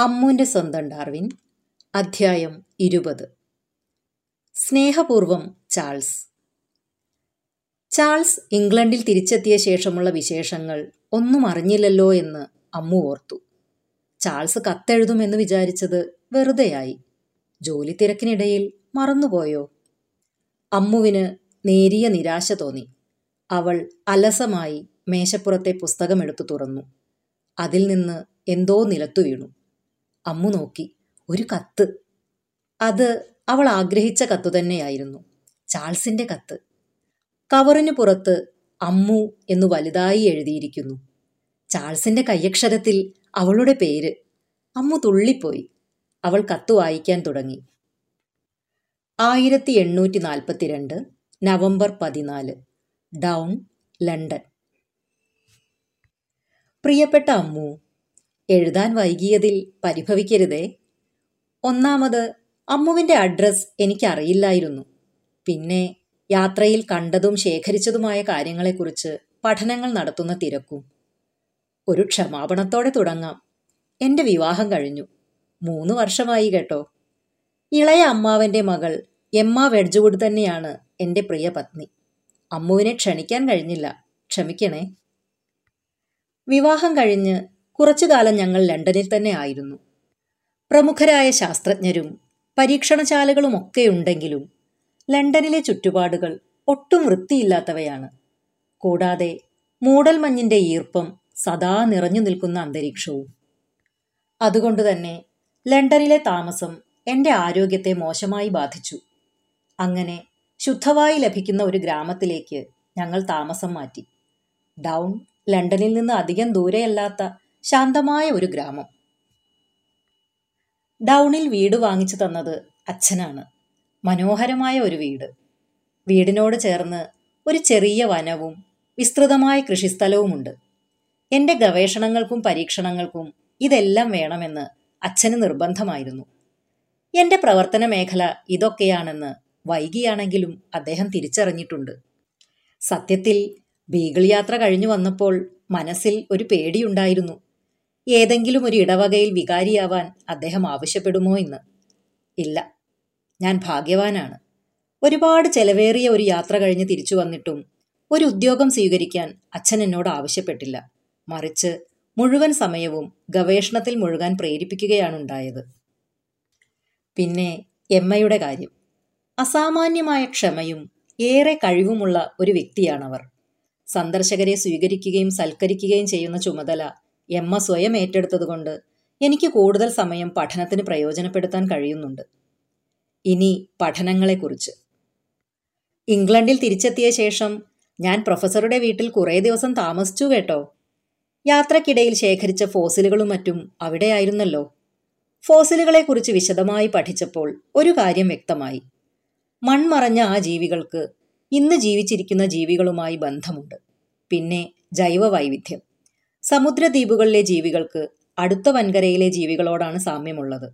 അമ്മുവിന്റെ സ്വന്തം ഡാർവിൻ അധ്യായം ഇരുപത്. സ്നേഹപൂർവം ചാൾസ്. ചാൾസ് ഇംഗ്ലണ്ടിൽ തിരിച്ചെത്തിയ ശേഷമുള്ള വിശേഷങ്ങൾ ഒന്നും അറിഞ്ഞില്ലല്ലോ എന്ന് അമ്മു ഓർത്തു. ചാൾസ് കത്തെഴുതുമെന്ന് വിചാരിച്ചത് വെറുതെയായി. ജോലി തിരക്കിനിടയിൽ മറന്നുപോയോ? അമ്മുവിന് നേരിയ നിരാശ തോന്നി. അവൾ അലസമായി മേശപ്പുറത്തെ പുസ്തകമെടുത്തു തുറന്നു. അതിൽ നിന്ന് എന്തോ നിലത്തു വീണു അമ്മു നോക്കി. ഒരു കത്ത്. അത് അവൾ ആഗ്രഹിച്ച കത്ത് തന്നെയായിരുന്നു. ചാൾസിന്റെ കത്ത്. കവറിന് പുറത്ത് അമ്മു എന്നു വലുതായി എഴുതിയിരിക്കുന്നു. ചാൾസിന്റെ കയ്യക്ഷരത്തിൽ അവളുടെ പേര്. അമ്മു തുള്ളിപ്പോയി. അവൾ കത്ത് വായിക്കാൻ തുടങ്ങി. ആയിരത്തി എണ്ണൂറ്റി നാൽപ്പത്തിരണ്ട് നവംബർ പതിനാല്. Down London. പ്രിയപ്പെട്ട അമ്മു എഴുതാൻ വൈകിയതിൽ പരിഭവിക്കരുതേ. ഒന്നാമത് അമ്മുവിന്റെ അഡ്രസ് എനിക്കറിയില്ലായിരുന്നു. പിന്നെ യാത്രയിൽ കണ്ടതും ശേഖരിച്ചതുമായ കാര്യങ്ങളെക്കുറിച്ച് പഠനങ്ങൾ നടത്തുന്ന തിരക്കും. ഒരു ക്ഷമാപണത്തോടെ തുടങ്ങാം. എന്റെ വിവാഹം കഴിഞ്ഞു. മൂന്ന് വർഷമായി കേട്ടോ. ഇളയ അമ്മാവന്റെ മകൾ എമ്മ വെഡ്ജുവുഡ് തന്നെയാണ് എന്റെ പ്രിയ പത്നി. അമ്മുവിനെ ക്ഷണിക്കാൻ കഴിഞ്ഞില്ല. ക്ഷമിക്കണേ. വിവാഹം കഴിഞ്ഞ് കുറച്ചു കാലം ഞങ്ങൾ ലണ്ടനിൽ തന്നെ ആയിരുന്നു. പ്രമുഖരായ ശാസ്ത്രജ്ഞരും പരീക്ഷണശാലകളും ഒക്കെ ഉണ്ടെങ്കിലും ലണ്ടനിലെ ചുറ്റുപാടുകൾ ഒട്ടും വൃത്തിയില്ലാത്തവയാണ്. കൂടാതെ മൂടൽമഞ്ഞിന്റെ ഈർപ്പം സദാ നിറഞ്ഞു നിൽക്കുന്ന അന്തരീക്ഷവും. അതുകൊണ്ടുതന്നെ ലണ്ടനിലെ താമസം എന്റെ ആരോഗ്യത്തെ മോശമായി ബാധിച്ചു. അങ്ങനെ ശുദ്ധവായി ലഭിക്കുന്ന ഒരു ഗ്രാമത്തിലേക്ക് ഞങ്ങൾ താമസം മാറ്റി. ഡൗൺ ലണ്ടനിൽ നിന്ന് അധികം ദൂരെയല്ലാത്ത ശാന്തമായ ഒരു ഗ്രാമം. ഡൗണിൽ വീട് വാങ്ങിച്ചു തന്നത് അച്ഛനാണ്. മനോഹരമായ ഒരു വീട്. വീടിനോട് ചേർന്ന് ഒരു ചെറിയ വനവും വിസ്തൃതമായ കൃഷിസ്ഥലവുമുണ്ട്. എന്റെ ഗവേഷണങ്ങൾക്കും പരീക്ഷണങ്ങൾക്കും ഇതെല്ലാം വേണമെന്ന് അച്ഛന് നിർബന്ധമായിരുന്നു. എന്റെ പ്രവർത്തന മേഖല ഇതൊക്കെയാണെന്ന് വൈകിയാണെങ്കിലും അദ്ദേഹം തിരിച്ചറിഞ്ഞിട്ടുണ്ട്. സത്യത്തിൽ ബീഗിൾ യാത്ര കഴിഞ്ഞു വന്നപ്പോൾ മനസ്സിൽ ഒരു പേടിയുണ്ടായിരുന്നു. ഏതെങ്കിലും ഒരു ഇടവകയിൽ വികാരിയാവാൻ അദ്ദേഹം ആവശ്യപ്പെടുമോ എന്ന്? ഇല്ല. ഞാൻ ഭാഗ്യവാനാണ്. ഒരുപാട് ചെലവേറിയ ഒരു യാത്ര കഴിഞ്ഞ് തിരിച്ചു വന്നിട്ടും ഒരു ഉദ്യോഗം സ്വീകരിക്കാൻ അച്ഛൻ എന്നോട് ആവശ്യപ്പെട്ടില്ല. മറിച്ച് മുഴുവൻ സമയവും ഗവേഷണത്തിൽ മുഴുകാൻ പ്രേരിപ്പിക്കുകയാണുണ്ടായത്. പിന്നെ എമ്മയുടെ കാര്യം. അസാമാന്യമായ ക്ഷമയും ഏറെ കഴിവുമുള്ള ഒരു വ്യക്തിയാണവർ. സന്ദർശകരെ സ്വീകരിക്കുകയും സൽക്കരിക്കുകയും ചെയ്യുന്ന ചുമതല എമ്മ സ്വയം ഏറ്റെടുത്തതുകൊണ്ട് എനിക്ക് കൂടുതൽ സമയം പഠനത്തിന് പ്രയോജനപ്പെടുത്താൻ കഴിയുന്നുണ്ട്. ഇനി പഠനങ്ങളെക്കുറിച്ച്. ഇംഗ്ലണ്ടിൽ തിരിച്ചെത്തിയ ശേഷം ഞാൻ പ്രൊഫസറുടെ വീട്ടിൽ കുറേ ദിവസം താമസിച്ചു കേട്ടോ. യാത്രക്കിടയിൽ ശേഖരിച്ച ഫോസിലുകളും മറ്റും അവിടെയായിരുന്നല്ലോ. ഫോസിലുകളെക്കുറിച്ച് വിശദമായി പഠിച്ചപ്പോൾ ഒരു കാര്യം വ്യക്തമായി. മൺമറഞ്ഞ ആ ജീവികൾക്ക് ഇന്ന് ജീവിച്ചിരിക്കുന്ന ജീവികളുമായി ബന്ധമുണ്ട്. പിന്നെ ജൈവ വൈവിധ്യം സമുദ്രദ്വീപുകളിലെ ജീവികൾക്ക് അടുത്ത വൻകരയിലെ ജീവികളോടാണ് സാമ്യമുള്ളത്.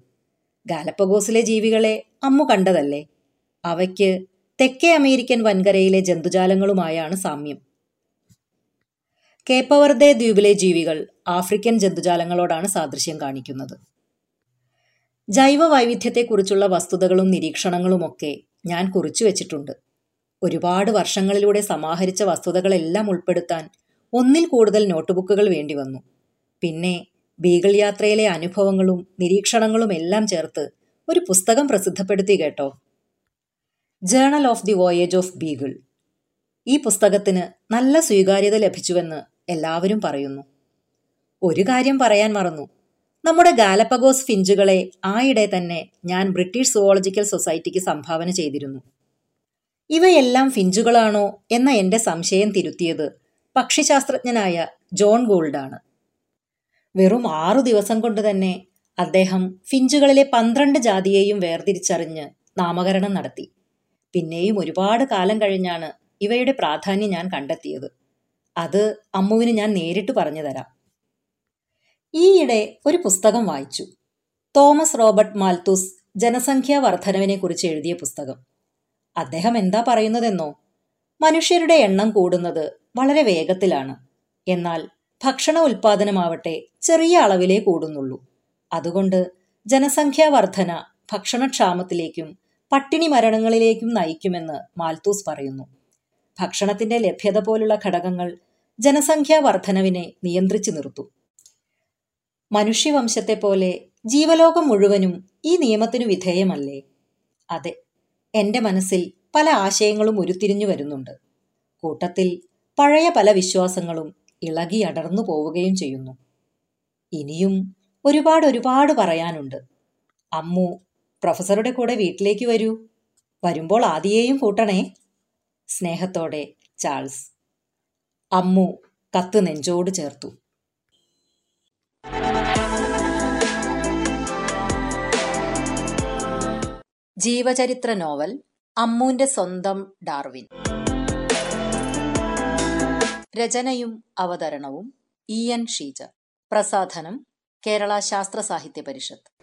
ഗാലപ്പഗോസിലെ ജീവികളെ അമ്മു കണ്ടതല്ലേ? അവയ്ക്ക് തെക്കേ അമേരിക്കൻ വൻകരയിലെ ജന്തുജാലങ്ങളുമായാണ് സാമ്യം. കേപ്പവർദേ ദ്വീപിലെ ജീവികൾ ആഫ്രിക്കൻ ജന്തുജാലങ്ങളോടാണ് സാദൃശ്യം കാണിക്കുന്നത്. ജൈവ വൈവിധ്യത്തെക്കുറിച്ചുള്ള വസ്തുതകളും നിരീക്ഷണങ്ങളുമൊക്കെ ഞാൻ കുറിച്ചു വച്ചിട്ടുണ്ട് ഒരുപാട് വർഷങ്ങളിലൂടെ സമാഹരിച്ച വസ്തുതകളെല്ലാം ഉൾപ്പെടുത്താൻ ഒന്നിൽ കൂടുതൽ നോട്ട്ബുക്കുകൾ വേണ്ടി വന്നു. പിന്നെ ബീഗൾ യാത്രയിലെ അനുഭവങ്ങളും നിരീക്ഷണങ്ങളും എല്ലാം ചേർത്ത് ഒരു പുസ്തകം പ്രസിദ്ധപ്പെടുത്തി കേട്ടോ. Journal of the voyage of Beagle. ഈ പുസ്തകത്തിന് നല്ല സ്വീകാര്യത ലഭിച്ചുവെന്ന് എല്ലാവരും പറയുന്നു. ഒരു കാര്യം പറയാൻ മറന്നു. നമ്മുടെ ഗാലപ്പഗോസ് ഫിഞ്ചുകളെ ആയിടെ തന്നെ ഞാൻ ബ്രിട്ടീഷ് സുവോളജിക്കൽ സൊസൈറ്റിക്ക് സംഭാവന ചെയ്തിരുന്നു. ഇവയെല്ലാം ഫിഞ്ചുകളാണോ എന്ന എന്റെ സംശയം തിരുത്തിയത് പക്ഷിശാസ്ത്രജ്ഞനായ ജോൺ ഗോൾഡാണ്. വെറും ആറു ദിവസം കൊണ്ട് തന്നെ അദ്ദേഹം ഫിഞ്ചുകളിലെ പന്ത്രണ്ട് ജാതിയെയും വേർതിരിച്ചറിഞ്ഞ് നാമകരണം നടത്തി. പിന്നെയും ഒരുപാട് കാലം കഴിഞ്ഞാണ് ഇവയുടെ പ്രാധാന്യം ഞാൻ കണ്ടെത്തിയത്. അത് അമ്മുവിന് ഞാൻ നേരിട്ട് പറഞ്ഞു തരാം. ഈയിടെ ഒരു പുസ്തകം വായിച്ചു. തോമസ് റോബർട്ട് മാൽത്തൂസ് ജനസംഖ്യാ വർധനവിനെ കുറിച്ച് എഴുതിയ പുസ്തകം. അദ്ദേഹം എന്താ പറയുന്നതെന്നോ? മനുഷ്യരുടെ എണ്ണം കൂടുന്നത് വളരെ വേഗത്തിലാണ്. എന്നാൽ ഭക്ഷണ ഉൽപാദനമാവട്ടെ ചെറിയ അളവിലേ കൂടുന്നുള്ളൂ. അതുകൊണ്ട് ജനസംഖ്യാ വർധന ഭക്ഷണക്ഷാമത്തിലേക്കും പട്ടിണി മരണങ്ങളിലേക്കും നയിക്കുമെന്ന് മാൽത്തൂസ് പറയുന്നു. ഭക്ഷണത്തിന്റെ ലഭ്യത പോലുള്ള ഘടകങ്ങൾ ജനസംഖ്യാ വർധനവിനെ നിയന്ത്രിച്ചു നിർത്തും. മനുഷ്യവംശത്തെ പോലെ ജീവലോകം മുഴുവനും ഈ നിയമത്തിനു വിധേയമല്ലേ? അതെ എന്റെ മനസ്സിൽ പല ആശയങ്ങളും ഉരുത്തിരിഞ്ഞു വരുന്നുണ്ട്. കൂട്ടത്തിൽ പഴയ പല വിശ്വാസങ്ങളും ഇളകി അടർന്നു പോവുകയും ചെയ്യുന്നു. ഇനിയും ഒരുപാട് ഒരുപാട് പറയാനുണ്ട്. അമ്മു പ്രൊഫസറുടെ കൂടെ വീട്ടിലേക്ക് വരൂ. വരുമ്പോൾ ആദിയെയും കൂട്ടണേ. സ്നേഹത്തോടെ ചാൾസ്. അമ്മു കത്ത് നെഞ്ചോട് ചേർത്തു. ജീവചരിത്ര നോവൽ അമ്മുവിന്റെ സ്വന്തം ഡാർവിൻ. രചനയും അവതരണവും ഇ എൻ ഷീജ പ്രസാധനം കേരള ശാസ്ത്ര സാഹിത്യ പരിഷത്ത്.